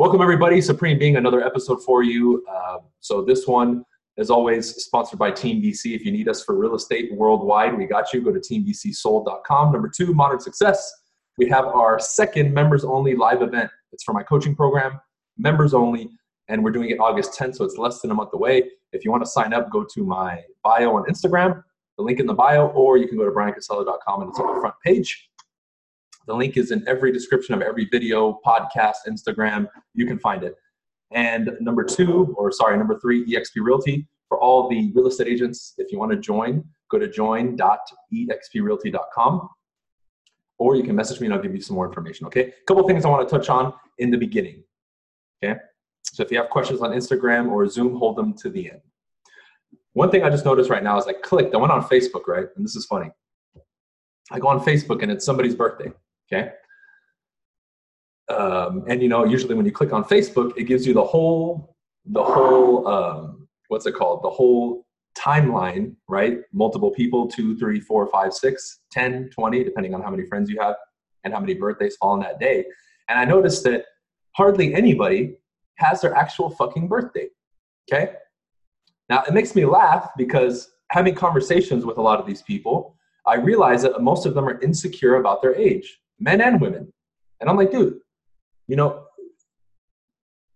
Welcome, everybody. Supreme Being, another episode for you. Uh, so, this one, as always, sponsored by Team BC. If you need us for real estate worldwide, we got you. Go to teambcsold.com. Number two, Modern Success. We have our second members only live event. It's for my coaching program, members only, and we're doing it August 10th, so it's less than a month away. If you want to sign up, go to my bio on Instagram, the link in the bio, or you can go to bryancasella.com and it's on the front page. The link is in every description of every video, podcast, Instagram. You can find it. And number two, or sorry, number three, eXp Realty. For all the real estate agents, if you want to join, go to join.exprealty.com or you can message me and I'll give you some more information. Okay. A couple things I want to touch on in the beginning. Okay. So if you have questions on Instagram or Zoom, hold them to the end. One thing I just noticed right now is I clicked, I went on Facebook, right? And this is funny. I go on Facebook and it's somebody's birthday. Okay. Um, and you know, usually when you click on Facebook, it gives you the whole, the whole, um, what's it called? The whole timeline, right? Multiple people, two, three, four, five, six, 10, 20, depending on how many friends you have and how many birthdays fall on that day. And I noticed that hardly anybody has their actual fucking birthday. Okay. Now it makes me laugh because having conversations with a lot of these people, I realize that most of them are insecure about their age men and women. And I'm like, dude, you know,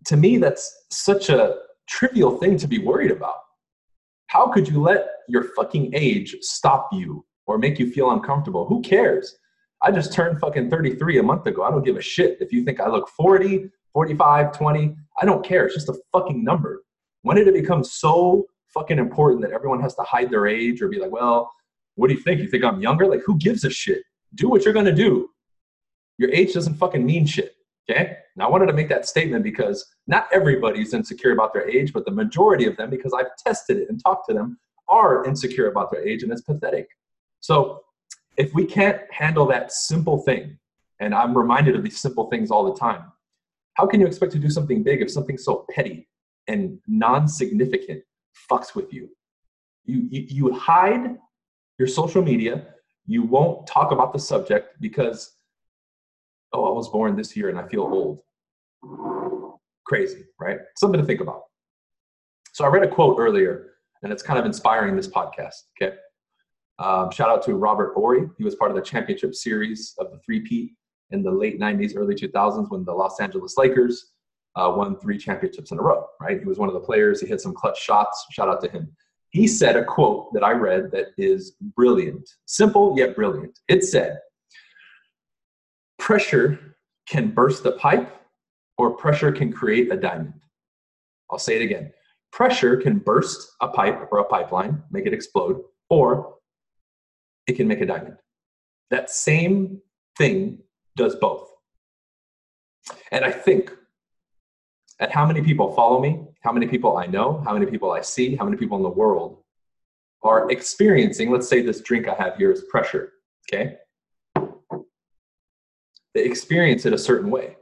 to me, that's such a trivial thing to be worried about. How could you let your fucking age stop you or make you feel uncomfortable? Who cares? I just turned fucking 33 a month ago. I don't give a shit if you think I look 40, 45, 20. I don't care. It's just a fucking number. When did it become so fucking important that everyone has to hide their age or be like, well, what do you think? You think I'm younger? Like, who gives a shit? Do what you're gonna do. Your age doesn't fucking mean shit. Okay. Now I wanted to make that statement because not everybody's insecure about their age, but the majority of them, because I've tested it and talked to them, are insecure about their age, and it's pathetic. So if we can't handle that simple thing, and I'm reminded of these simple things all the time, how can you expect to do something big if something so petty and non-significant fucks with you? You, you, you hide your social media. You won't talk about the subject because oh, I was born this year and I feel old. Crazy, right? Something to think about. So I read a quote earlier, and it's kind of inspiring this podcast. Okay. Um, shout out to Robert Horry. He was part of the championship series of the three-peat in the late 90s, early 2000s when the Los Angeles Lakers uh, won three championships in a row, right? He was one of the players. He hit some clutch shots. Shout out to him. He said a quote that I read that is brilliant, simple yet brilliant. It said, pressure can burst a pipe or pressure can create a diamond. I'll say it again. Pressure can burst a pipe or a pipeline, make it explode, or it can make a diamond. That same thing does both. And I think at how many people follow me, how many people I know, how many people I see, how many people in the world are experiencing, let's say this drink I have here is pressure, okay? They experience it a certain way,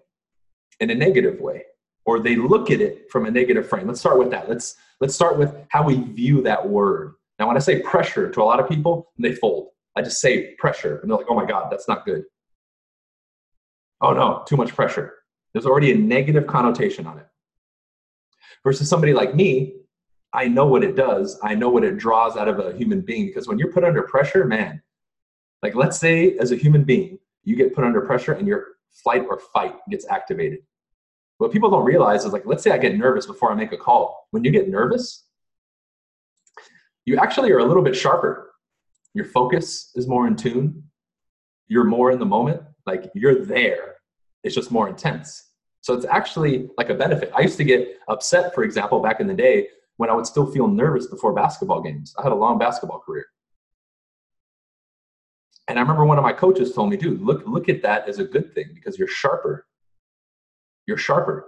in a negative way, or they look at it from a negative frame. Let's start with that. Let's let's start with how we view that word. Now, when I say pressure to a lot of people, they fold. I just say pressure, and they're like, "Oh my God, that's not good." Oh no, too much pressure. There's already a negative connotation on it. Versus somebody like me, I know what it does. I know what it draws out of a human being because when you're put under pressure, man, like let's say as a human being, you get put under pressure and your flight or fight gets activated. What people don't realize is like, let's say I get nervous before I make a call. When you get nervous, you actually are a little bit sharper. Your focus is more in tune. You're more in the moment. Like you're there. It's just more intense. So it's actually like a benefit. I used to get upset, for example, back in the day when I would still feel nervous before basketball games. I had a long basketball career. And I remember one of my coaches told me, dude, look, look at that as a good thing because you're sharper. You're sharper.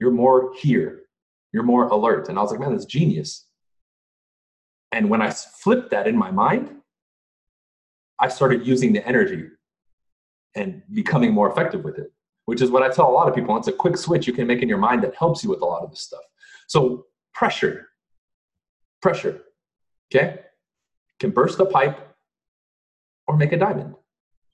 You're more here. You're more alert. And I was like, man, that's genius. And when I flipped that in my mind, I started using the energy and becoming more effective with it, which is what I tell a lot of people. It's a quick switch you can make in your mind that helps you with a lot of this stuff. So, pressure, pressure, okay, can burst the pipe or make a diamond.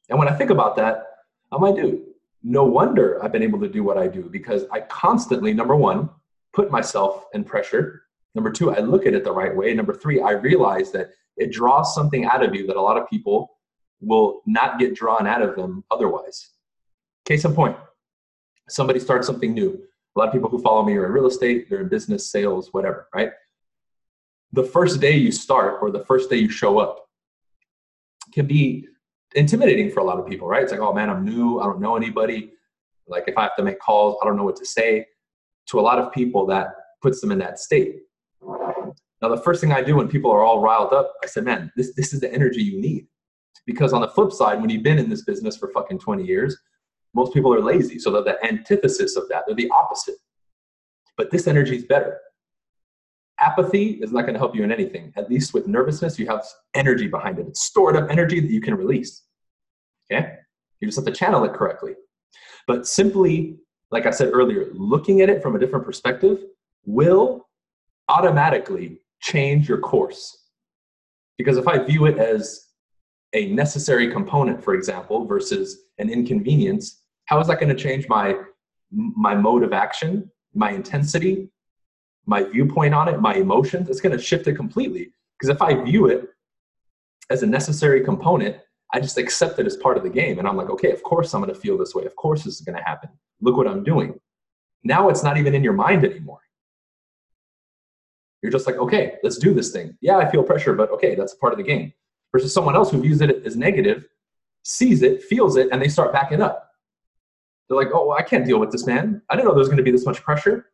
And when I think about that, I'm like, dude, no wonder I've been able to do what I do because I constantly, number one, put myself in pressure. Number two, I look at it the right way. Number three, I realize that it draws something out of you that a lot of people will not get drawn out of them otherwise. Case in point, somebody starts something new. A lot of people who follow me are in real estate, they're in business, sales, whatever, right? The first day you start or the first day you show up can be intimidating for a lot of people, right? It's like, oh man, I'm new, I don't know anybody. Like if I have to make calls, I don't know what to say. To a lot of people, that puts them in that state. Now, the first thing I do when people are all riled up, I said, man, this, this is the energy you need. Because on the flip side, when you've been in this business for fucking 20 years, most people are lazy. So they're the antithesis of that. They're the opposite. But this energy is better. Apathy is not going to help you in anything. At least with nervousness, you have energy behind it. It's stored up energy that you can release. Okay? You just have to channel it correctly. But simply, like I said earlier, looking at it from a different perspective will automatically change your course. Because if I view it as a necessary component, for example, versus an inconvenience, how is that going to change my my mode of action, my intensity, my viewpoint on it, my emotions? It's going to shift it completely. Because if I view it as a necessary component, I just accept it as part of the game. And I'm like, okay, of course I'm going to feel this way. Of course this is going to happen. Look what I'm doing. Now it's not even in your mind anymore. You're just like, okay, let's do this thing. Yeah, I feel pressure, but okay, that's part of the game versus someone else who views it as negative, sees it, feels it, and they start backing up. They're like, oh, well, I can't deal with this, man. I didn't know there was going to be this much pressure.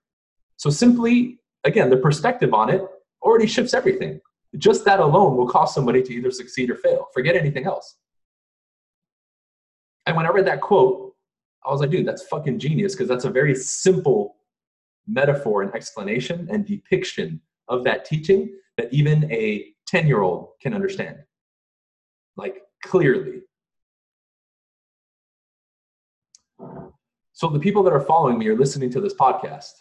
So simply, again, the perspective on it already shifts everything. Just that alone will cause somebody to either succeed or fail. Forget anything else. And when I read that quote, I was like, dude, that's fucking genius because that's a very simple metaphor and explanation and depiction of that teaching that even a 10 year old can understand like clearly. So the people that are following me are listening to this podcast,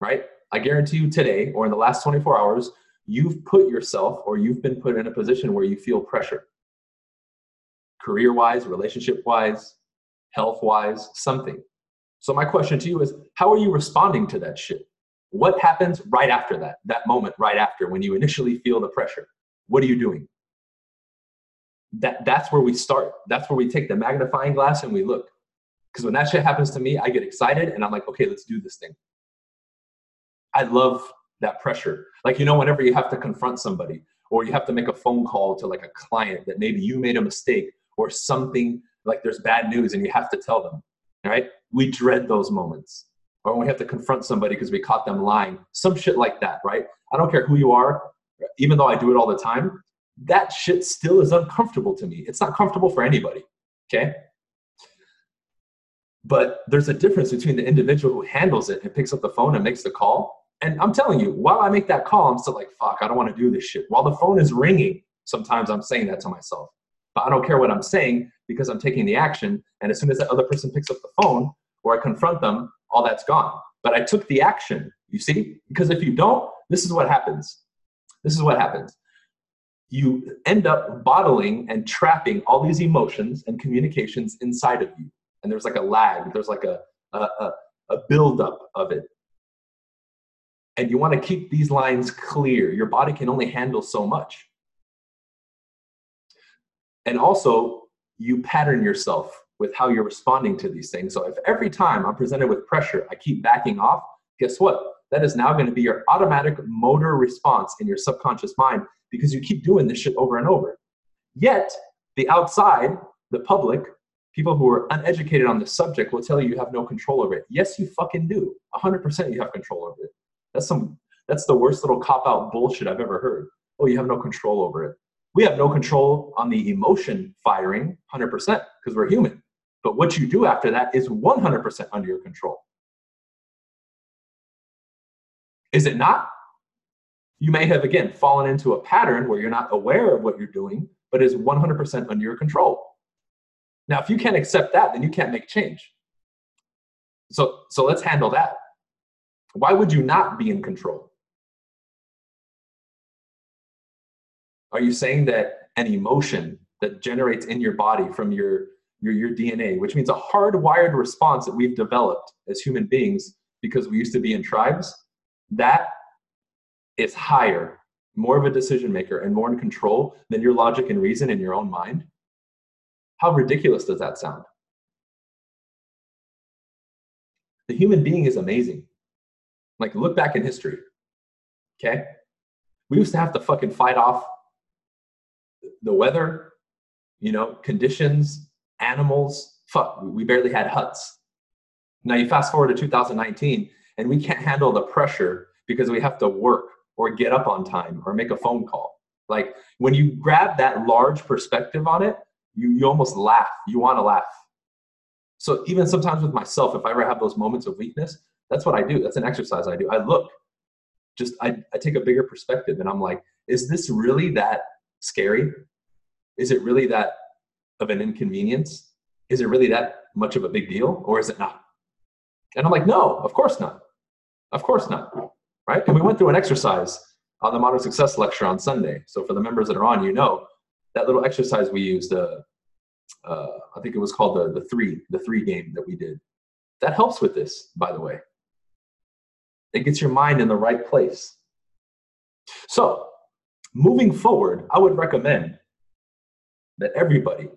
right? I guarantee you today or in the last 24 hours, you've put yourself or you've been put in a position where you feel pressure. Career wise, relationship wise, health wise, something. So my question to you is how are you responding to that shit? What happens right after that, that moment right after when you initially feel the pressure? What are you doing? that that's where we start. That's where we take the magnifying glass and we look. Because when that shit happens to me, I get excited and I'm like, okay, let's do this thing. I love that pressure. Like, you know, whenever you have to confront somebody or you have to make a phone call to like a client that maybe you made a mistake or something like there's bad news and you have to tell them, right? We dread those moments. Or when we have to confront somebody because we caught them lying, some shit like that, right? I don't care who you are, even though I do it all the time, that shit still is uncomfortable to me. It's not comfortable for anybody. Okay. But there's a difference between the individual who handles it and picks up the phone and makes the call. And I'm telling you, while I make that call, I'm still like, fuck, I don't want to do this shit. While the phone is ringing, sometimes I'm saying that to myself. But I don't care what I'm saying because I'm taking the action. And as soon as that other person picks up the phone or I confront them, all that's gone. But I took the action, you see? Because if you don't, this is what happens. This is what happens you end up bottling and trapping all these emotions and communications inside of you. And there's like a lag, there's like a, a, a, a buildup of it. And you want to keep these lines clear. Your body can only handle so much. And also, you pattern yourself with how you're responding to these things. So if every time I'm presented with pressure, I keep backing off, guess what? That is now going to be your automatic motor response in your subconscious mind because you keep doing this shit over and over. Yet, the outside, the public, people who are uneducated on the subject will tell you you have no control over it. Yes, you fucking do. 100% you have control over it. That's some that's the worst little cop out bullshit I've ever heard. Oh, you have no control over it. We have no control on the emotion firing 100% because we're human. But what you do after that is 100% under your control. Is it not? you may have again fallen into a pattern where you're not aware of what you're doing, but is 100% under your control. Now, if you can't accept that, then you can't make change. So, so let's handle that. Why would you not be in control? Are you saying that an emotion that generates in your body from your your, your DNA, which means a hardwired response that we've developed as human beings because we used to be in tribes, that is higher, more of a decision maker, and more in control than your logic and reason in your own mind. How ridiculous does that sound? The human being is amazing. Like, look back in history. Okay? We used to have to fucking fight off the weather, you know, conditions, animals. Fuck, we barely had huts. Now you fast forward to 2019, and we can't handle the pressure because we have to work or get up on time or make a phone call. Like when you grab that large perspective on it, you, you almost laugh. You want to laugh. So even sometimes with myself, if I ever have those moments of weakness, that's what I do. That's an exercise I do. I look, just I, I take a bigger perspective and I'm like, is this really that scary? Is it really that of an inconvenience? Is it really that much of a big deal or is it not? And I'm like, no, of course not. Of course not. Right? And we went through an exercise on the Modern Success lecture on Sunday. So for the members that are on, you know that little exercise we used. Uh, uh, I think it was called the the three the three game that we did. That helps with this, by the way. It gets your mind in the right place. So, moving forward, I would recommend that everybody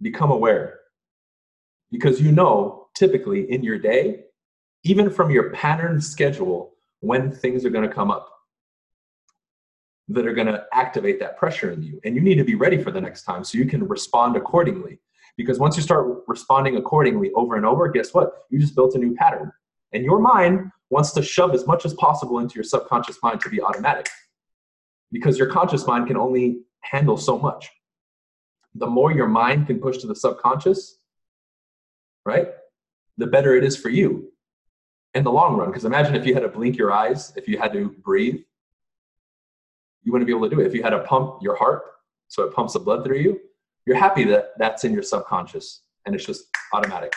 become aware because you know typically in your day even from your pattern schedule when things are going to come up that are going to activate that pressure in you. And you need to be ready for the next time so you can respond accordingly. Because once you start responding accordingly over and over, guess what? You just built a new pattern. And your mind wants to shove as much as possible into your subconscious mind to be automatic. Because your conscious mind can only handle so much. The more your mind can push to the subconscious, right? The better it is for you in the long run. Because imagine if you had to blink your eyes, if you had to breathe, you wouldn't be able to do it. If you had to pump your heart so it pumps the blood through you, you're happy that that's in your subconscious and it's just automatic.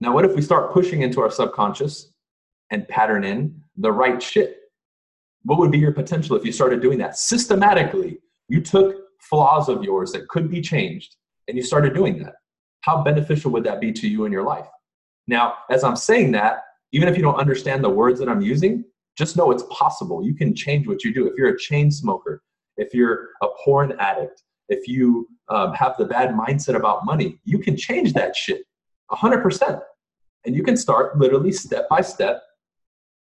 Now, what if we start pushing into our subconscious and pattern in the right shit? What would be your potential if you started doing that systematically? You took flaws of yours that could be changed and you started doing that. How beneficial would that be to you in your life? Now, as I'm saying that, even if you don't understand the words that I'm using, just know it's possible. You can change what you do. If you're a chain smoker, if you're a porn addict, if you um, have the bad mindset about money, you can change that shit 100%. And you can start literally step by step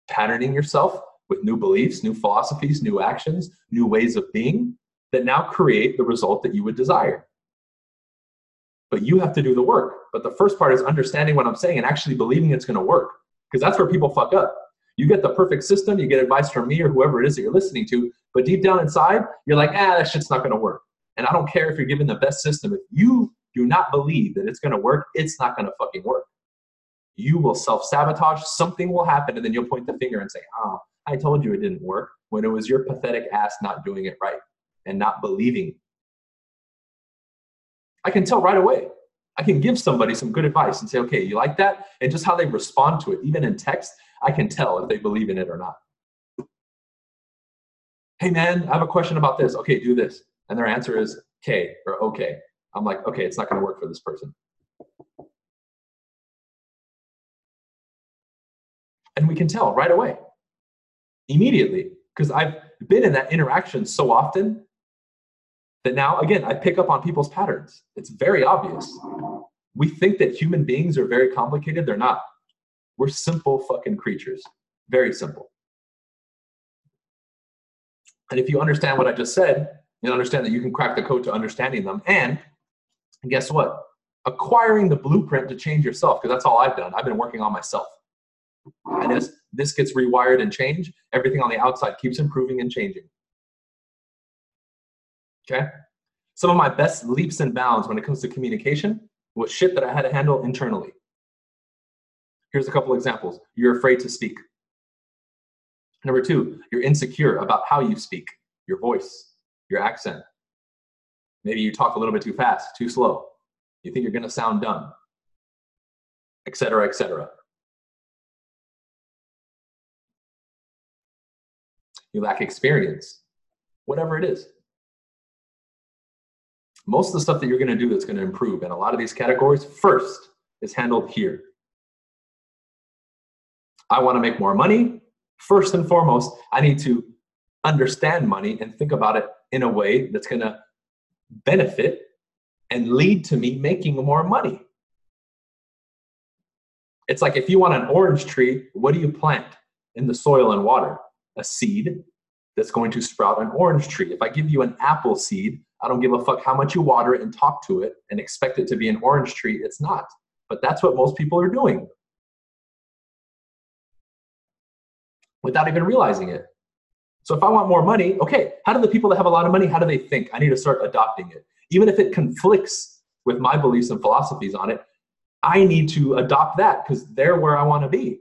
patterning yourself with new beliefs, new philosophies, new actions, new ways of being that now create the result that you would desire. But you have to do the work. But the first part is understanding what I'm saying and actually believing it's going to work. Because that's where people fuck up. You get the perfect system, you get advice from me or whoever it is that you're listening to, but deep down inside, you're like, ah, that shit's not going to work. And I don't care if you're given the best system. If you do not believe that it's going to work, it's not going to fucking work. You will self sabotage, something will happen, and then you'll point the finger and say, oh, I told you it didn't work when it was your pathetic ass not doing it right and not believing. I can tell right away. I can give somebody some good advice and say, okay, you like that? And just how they respond to it, even in text, I can tell if they believe in it or not. Hey man, I have a question about this. Okay, do this. And their answer is K or okay. I'm like, okay, it's not going to work for this person. And we can tell right away, immediately, because I've been in that interaction so often that now, again, I pick up on people's patterns. It's very obvious. We think that human beings are very complicated, they're not. We're simple fucking creatures. Very simple. And if you understand what I just said, you understand that you can crack the code to understanding them. And guess what? Acquiring the blueprint to change yourself, because that's all I've done. I've been working on myself. And as this gets rewired and changed, everything on the outside keeps improving and changing. Okay? Some of my best leaps and bounds when it comes to communication was shit that I had to handle internally. Here's a couple examples. You're afraid to speak. Number two, you're insecure about how you speak, your voice, your accent. Maybe you talk a little bit too fast, too slow. You think you're going to sound dumb, etc., etc. You lack experience, whatever it is. most of the stuff that you're going to do that's going to improve in a lot of these categories first is handled here. I want to make more money. First and foremost, I need to understand money and think about it in a way that's going to benefit and lead to me making more money. It's like if you want an orange tree, what do you plant in the soil and water? A seed that's going to sprout an orange tree. If I give you an apple seed, I don't give a fuck how much you water it and talk to it and expect it to be an orange tree. It's not. But that's what most people are doing without even realizing it. So if I want more money, okay, how do the people that have a lot of money, how do they think? I need to start adopting it. Even if it conflicts with my beliefs and philosophies on it, I need to adopt that because they're where I want to be.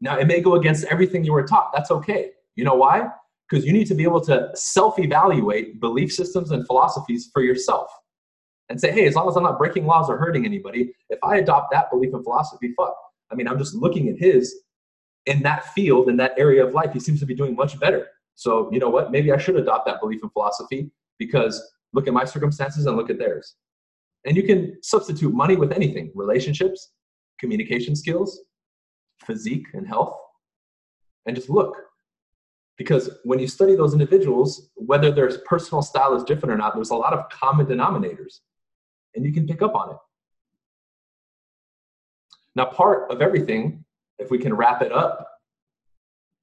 Now, it may go against everything you were taught. That's okay. You know why? Because you need to be able to self evaluate belief systems and philosophies for yourself and say, hey, as long as I'm not breaking laws or hurting anybody, if I adopt that belief and philosophy, fuck. I mean, I'm just looking at his in that field, in that area of life, he seems to be doing much better. So, you know what? Maybe I should adopt that belief and philosophy because look at my circumstances and look at theirs. And you can substitute money with anything relationships, communication skills, physique and health, and just look. Because when you study those individuals, whether their personal style is different or not, there's a lot of common denominators, and you can pick up on it. Now, part of everything, if we can wrap it up,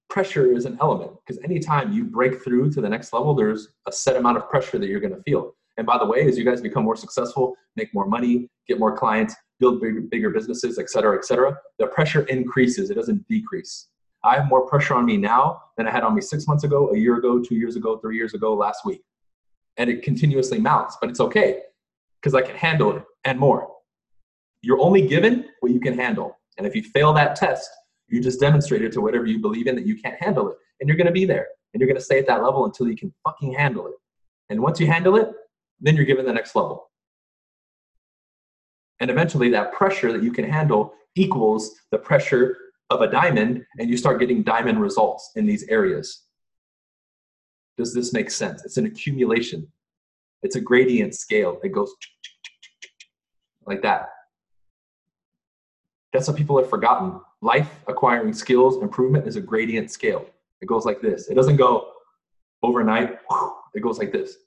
pressure is an element because anytime you break through to the next level, there's a set amount of pressure that you're going to feel. And by the way, as you guys become more successful, make more money, get more clients, build bigger, bigger businesses, et cetera, et cetera, the pressure increases. It doesn't decrease. I have more pressure on me now than I had on me six months ago, a year ago, two years ago, three years ago, last week. And it continuously mounts, but it's okay because I can handle it and more. You're only given what you can handle. And if you fail that test, you just demonstrated to whatever you believe in that you can't handle it. And you're going to be there. And you're going to stay at that level until you can fucking handle it. And once you handle it, then you're given the next level. And eventually, that pressure that you can handle equals the pressure of a diamond, and you start getting diamond results in these areas. Does this make sense? It's an accumulation, it's a gradient scale. It goes like that. That's what people have forgotten. Life acquiring skills improvement is a gradient scale. It goes like this. It doesn't go overnight, it goes like this.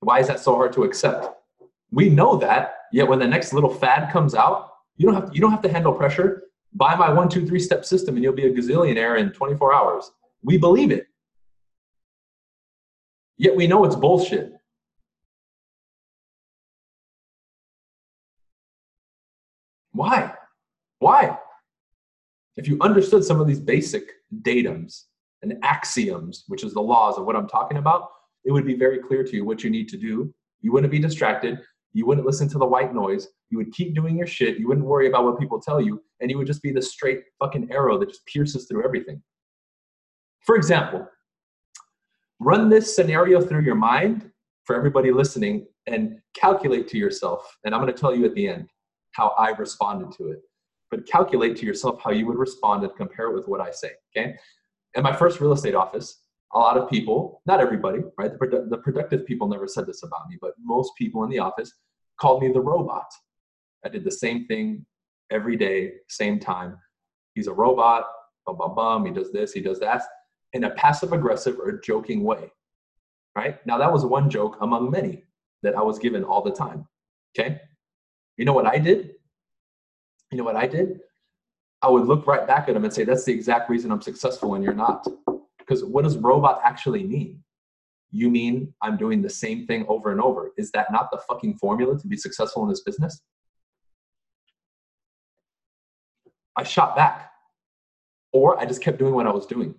Why is that so hard to accept? We know that, yet when the next little fad comes out, you don't have to, you don't have to handle pressure. Buy my one, two, three step system and you'll be a gazillionaire in 24 hours. We believe it. Yet we know it's bullshit. Why? Why? If you understood some of these basic datums and axioms, which is the laws of what I'm talking about, it would be very clear to you what you need to do. You wouldn't be distracted. You wouldn't listen to the white noise. You would keep doing your shit. You wouldn't worry about what people tell you. And you would just be the straight fucking arrow that just pierces through everything. For example, run this scenario through your mind for everybody listening and calculate to yourself. And I'm going to tell you at the end how I responded to it. But calculate to yourself how you would respond and compare it with what I say. Okay. In my first real estate office, a lot of people, not everybody, right? The, produ- the productive people never said this about me, but most people in the office called me the robot. I did the same thing every day, same time. He's a robot, bum, bum, bum. He does this, he does that, in a passive aggressive or joking way, right? Now, that was one joke among many that I was given all the time, okay? You know what I did? You know what I did? I would look right back at him and say, That's the exact reason I'm successful and you're not. Because what does robot actually mean? You mean I'm doing the same thing over and over. Is that not the fucking formula to be successful in this business? I shot back. Or I just kept doing what I was doing.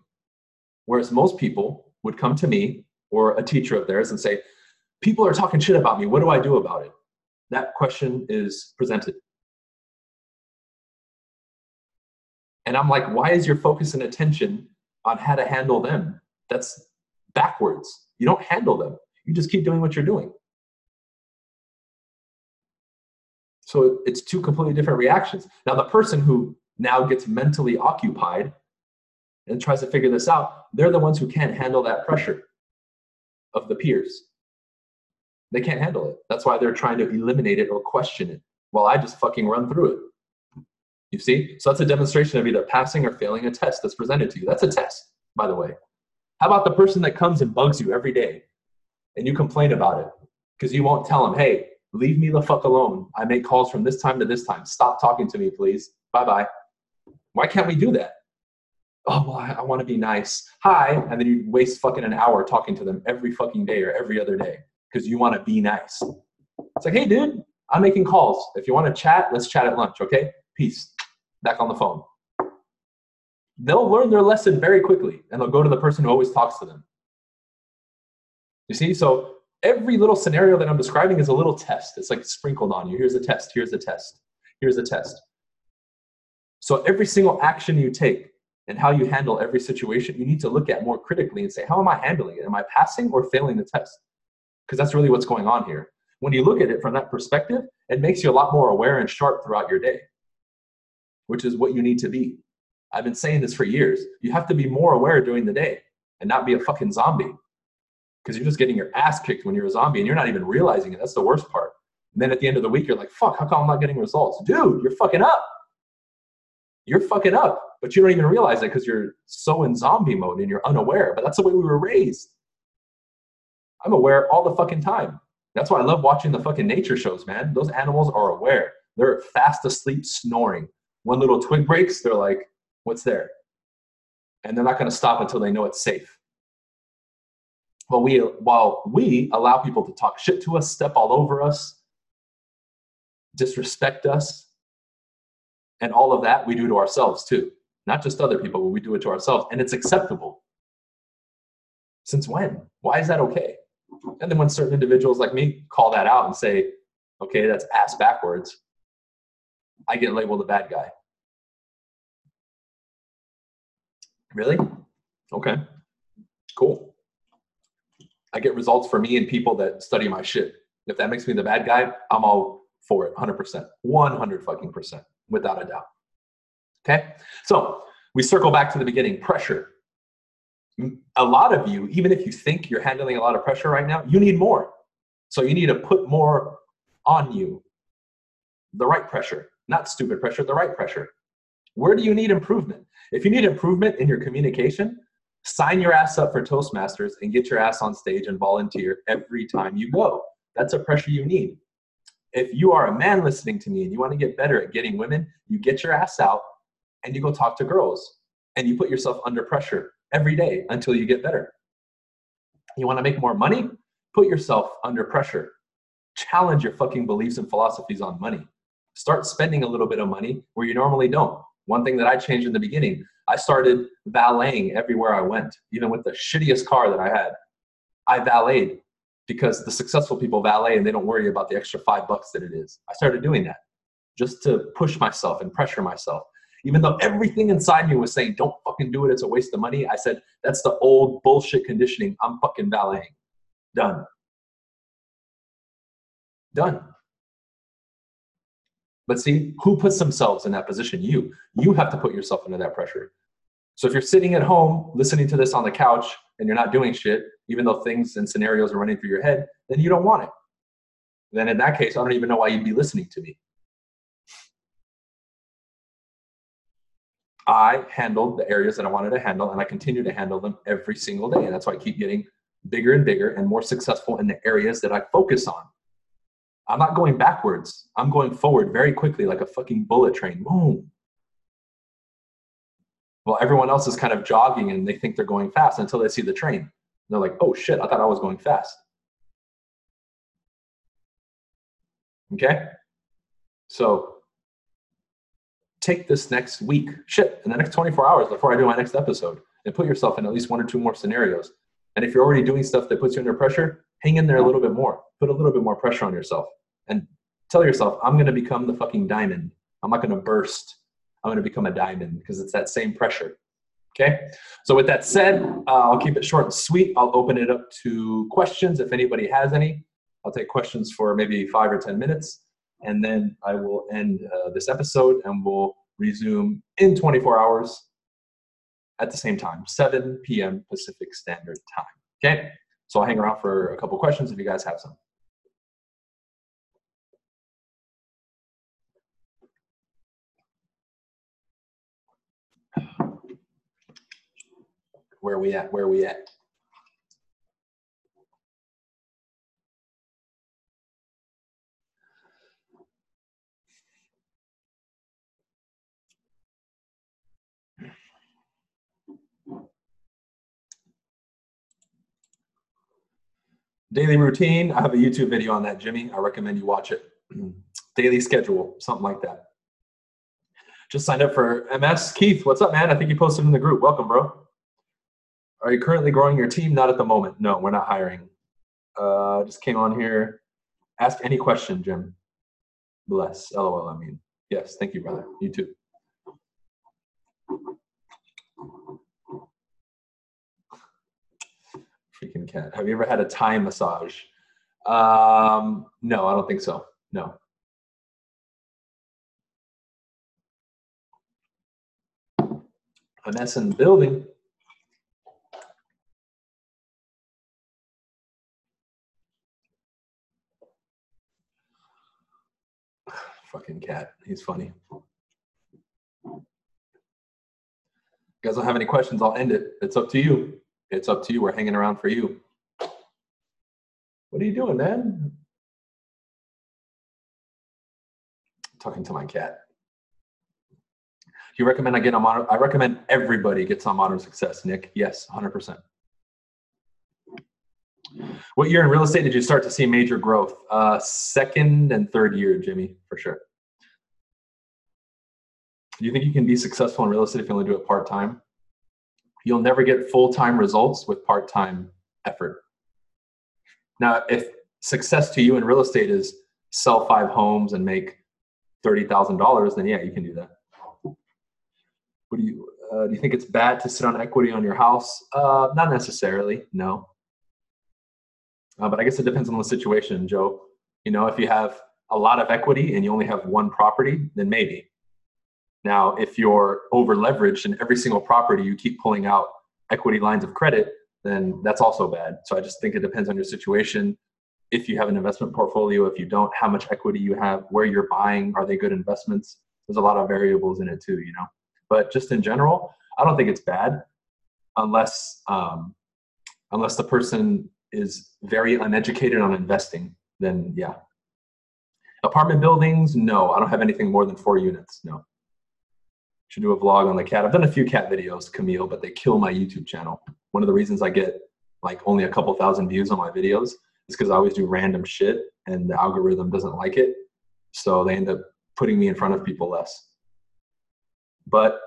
Whereas most people would come to me or a teacher of theirs and say, People are talking shit about me. What do I do about it? That question is presented. And I'm like, why is your focus and attention on how to handle them. That's backwards. You don't handle them. You just keep doing what you're doing. So it's two completely different reactions. Now, the person who now gets mentally occupied and tries to figure this out, they're the ones who can't handle that pressure of the peers. They can't handle it. That's why they're trying to eliminate it or question it while I just fucking run through it. You see? So that's a demonstration of either passing or failing a test that's presented to you. That's a test, by the way. How about the person that comes and bugs you every day and you complain about it because you won't tell them, hey, leave me the fuck alone. I make calls from this time to this time. Stop talking to me, please. Bye bye. Why can't we do that? Oh, well, I, I want to be nice. Hi. And then you waste fucking an hour talking to them every fucking day or every other day because you want to be nice. It's like, hey, dude, I'm making calls. If you want to chat, let's chat at lunch, okay? Peace. Back on the phone. They'll learn their lesson very quickly and they'll go to the person who always talks to them. You see? So every little scenario that I'm describing is a little test. It's like sprinkled on you. Here's a test, here's a test, here's a test. So every single action you take and how you handle every situation, you need to look at more critically and say, how am I handling it? Am I passing or failing the test? Because that's really what's going on here. When you look at it from that perspective, it makes you a lot more aware and sharp throughout your day, which is what you need to be. I've been saying this for years. You have to be more aware during the day and not be a fucking zombie because you're just getting your ass kicked when you're a zombie and you're not even realizing it. That's the worst part. And then at the end of the week, you're like, fuck, how come I'm not getting results? Dude, you're fucking up. You're fucking up, but you don't even realize it because you're so in zombie mode and you're unaware. But that's the way we were raised. I'm aware all the fucking time. That's why I love watching the fucking nature shows, man. Those animals are aware. They're fast asleep, snoring. One little twig breaks, they're like, what's there? And they're not to stop until they know it's safe. While we, while we allow people to talk shit to us, step all over us, disrespect us, and all of that we do to ourselves too. Not just other people, but we do it to ourselves. And it's acceptable. Since when? Why is that okay? And then when certain individuals like me call that out and say, okay, that's ass backwards, I get labeled a bad guy. Really? Okay. Cool. I get results for me and people that study my shit. If that makes me the bad guy, I'm all for it 100%. 100 fucking percent, without a doubt. Okay? So we circle back to the beginning pressure. A lot of you, even if you think you're handling a lot of pressure right now, you need more. So you need to put more on you. The right pressure, not stupid pressure, the right pressure. Where do you need improvement? If you need improvement in your communication, sign your ass up for Toastmasters and get your ass on stage and volunteer every time you go. That's a pressure you need. If you are a man listening to me and you want to get better at getting women, you get your ass out and you go talk to girls and you put yourself under pressure every day until you get better. You want to make more money? Put yourself under pressure. Challenge your fucking beliefs and philosophies on money. Start spending a little bit of money where you normally don't. One thing that I changed in the beginning, I started valeting everywhere I went, even with the shittiest car that I had. I valeted because the successful people valet and they don't worry about the extra five bucks that it is. I started doing that just to push myself and pressure myself. Even though everything inside me was saying, don't fucking do it, it's a waste of money, I said, that's the old bullshit conditioning. I'm fucking valeting. Done. Done. But see, who puts themselves in that position? You. You have to put yourself under that pressure. So if you're sitting at home listening to this on the couch and you're not doing shit, even though things and scenarios are running through your head, then you don't want it. Then in that case, I don't even know why you'd be listening to me. I handled the areas that I wanted to handle and I continue to handle them every single day. And that's why I keep getting bigger and bigger and more successful in the areas that I focus on. I'm not going backwards. I'm going forward very quickly like a fucking bullet train. Boom. Well, everyone else is kind of jogging and they think they're going fast until they see the train. And they're like, oh shit, I thought I was going fast. Okay? So take this next week, shit, in the next 24 hours before I do my next episode, and put yourself in at least one or two more scenarios. And if you're already doing stuff that puts you under pressure, hang in there a little bit more. Put a little bit more pressure on yourself and tell yourself, I'm going to become the fucking diamond. I'm not going to burst. I'm going to become a diamond because it's that same pressure. Okay. So with that said, uh, I'll keep it short and sweet. I'll open it up to questions if anybody has any. I'll take questions for maybe five or 10 minutes, and then I will end uh, this episode and we'll resume in 24 hours. at the same time, 7 p.m. Pacific Standard Time. Okay, so I'll hang around for a couple questions if you guys have some. Where are we at? Where are we at? Daily routine. I have a YouTube video on that, Jimmy. I recommend you watch it. Daily schedule, something like that. Just signed up for MS. Keith, what's up, man? I think you posted in the group. Welcome, bro. Are you currently growing your team? Not at the moment. No, we're not hiring. Uh, just came on here. Ask any question, Jim. Bless. LOL, I mean. Yes, thank you, brother. You too. Freaking cat. Have you ever had a Thai massage? Um, no, I don't think so. No. Vanessa in the building. Fucking cat. He's funny. You guys don't have any questions, I'll end it. It's up to you. It's up to you. We're hanging around for you. What are you doing, man? Talking to my cat. Do you recommend I get on modern? I recommend everybody gets on modern success, Nick. Yes, 100%. What year in real estate did you start to see major growth? Uh, second and third year, Jimmy, for sure. Do you think you can be successful in real estate if you only do it part time? You'll never get full time results with part time effort. Now, if success to you in real estate is sell five homes and make thirty thousand dollars, then yeah, you can do that. What do you uh, do? You think it's bad to sit on equity on your house? Uh, not necessarily. No. Uh, but I guess it depends on the situation, Joe. You know, if you have a lot of equity and you only have one property, then maybe. Now, if you're over leveraged and every single property you keep pulling out equity lines of credit, then that's also bad. So I just think it depends on your situation. If you have an investment portfolio, if you don't, how much equity you have, where you're buying, are they good investments? There's a lot of variables in it too, you know. But just in general, I don't think it's bad, unless um, unless the person is very uneducated on investing. Then yeah. Apartment buildings, no. I don't have anything more than four units. No should do a vlog on the cat. I've done a few cat videos, Camille, but they kill my YouTube channel. One of the reasons I get like only a couple thousand views on my videos is because I always do random shit and the algorithm doesn't like it. So they end up putting me in front of people less. But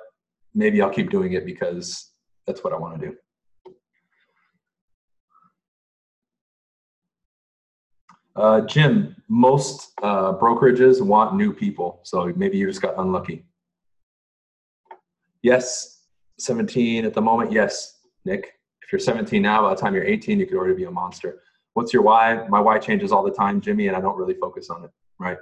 maybe I'll keep doing it because that's what I want to do. Uh, Jim, most uh, brokerages want new people, so maybe you just got unlucky. Yes, 17 at the moment. Yes, Nick. If you're 17 now, by the time you're 18, you could already be a monster. What's your why? My why changes all the time, Jimmy, and I don't really focus on it, right?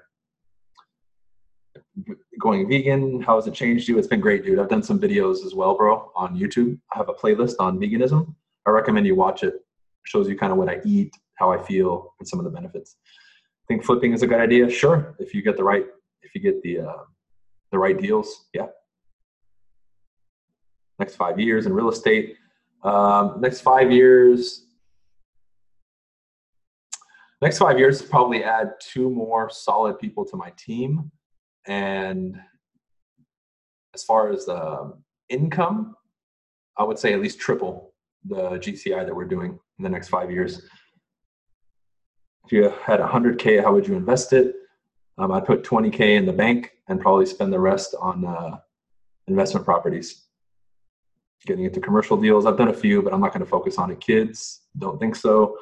Going vegan, how has it changed you? It's been great, dude. I've done some videos as well, bro, on YouTube. I have a playlist on veganism. I recommend you watch it. it shows you kind of what I eat, how I feel, and some of the benefits. Think flipping is a good idea? Sure, if you get the right, if you get the uh, the right deals, yeah next five years in real estate. Um, next five years, next five years, probably add two more solid people to my team. And as far as the income, I would say at least triple the GCI that we're doing in the next five years. If you had 100K, how would you invest it? Um, I'd put 20K in the bank and probably spend the rest on uh, investment properties getting into commercial deals. I've done a few, but I'm not going to focus on it. Kids, don't think so.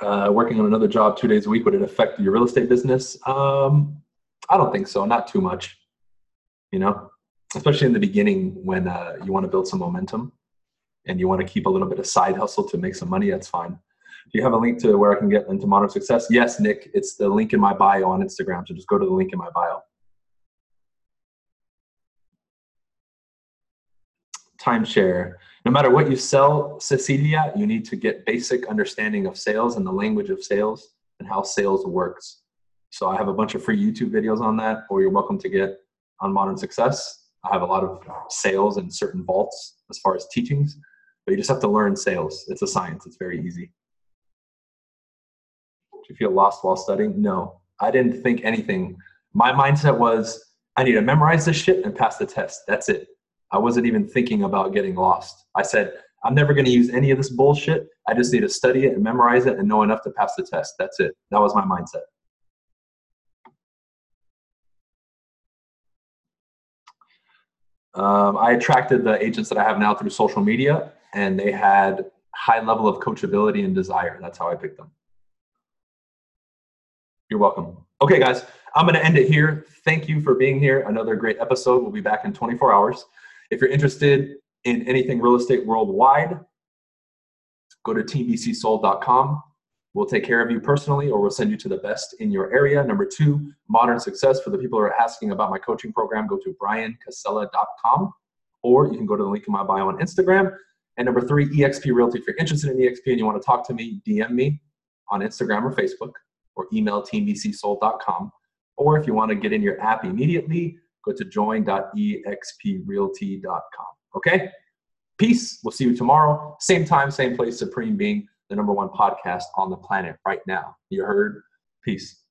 Uh, working on another job two days a week, would it affect your real estate business? Um, I don't think so, not too much. You know, especially in the beginning when uh, you want to build some momentum and you want to keep a little bit of side hustle to make some money, that's fine. Do you have a link to where I can get into modern success? Yes, Nick, it's the link in my bio on Instagram. So just go to the link in my bio. Timeshare. No matter what you sell Cecilia, you need to get basic understanding of sales and the language of sales and how sales works. So I have a bunch of free YouTube videos on that, or you're welcome to get on Modern Success. I have a lot of sales and certain vaults as far as teachings, but you just have to learn sales. It's a science. It's very easy. Do you feel lost while studying? No, I didn't think anything. My mindset was I need to memorize this shit and pass the test. That's it. I wasn't even thinking about getting lost. I said, I'm never going to use any of this bullshit. I just need to study it and memorize it and know enough to pass the test. That's it. That was my mindset. Um, I attracted the agents that I have now through social media, and they had high level of coachability and desire. That's how I picked them. You're welcome. Okay, guys, I'm going to end it here. Thank you for being here. Another great episode. We'll be back in 24 hours. If you're interested in anything real estate worldwide, go to teambcsold.com. We'll take care of you personally, or we'll send you to the best in your area. Number two, modern success. For the people who are asking about my coaching program, go to bryancasella.com, or you can go to the link in my bio on Instagram. And number three, EXP Realty. If you're interested in EXP and you want to talk to me, DM me on Instagram or Facebook or email teambcsold.com. Or if you want to get in your app immediately, go to join.exprealty.com. Okay? Peace. We'll see you tomorrow. Same time, same place, Supreme being the number one podcast on the planet right now. You heard? Peace.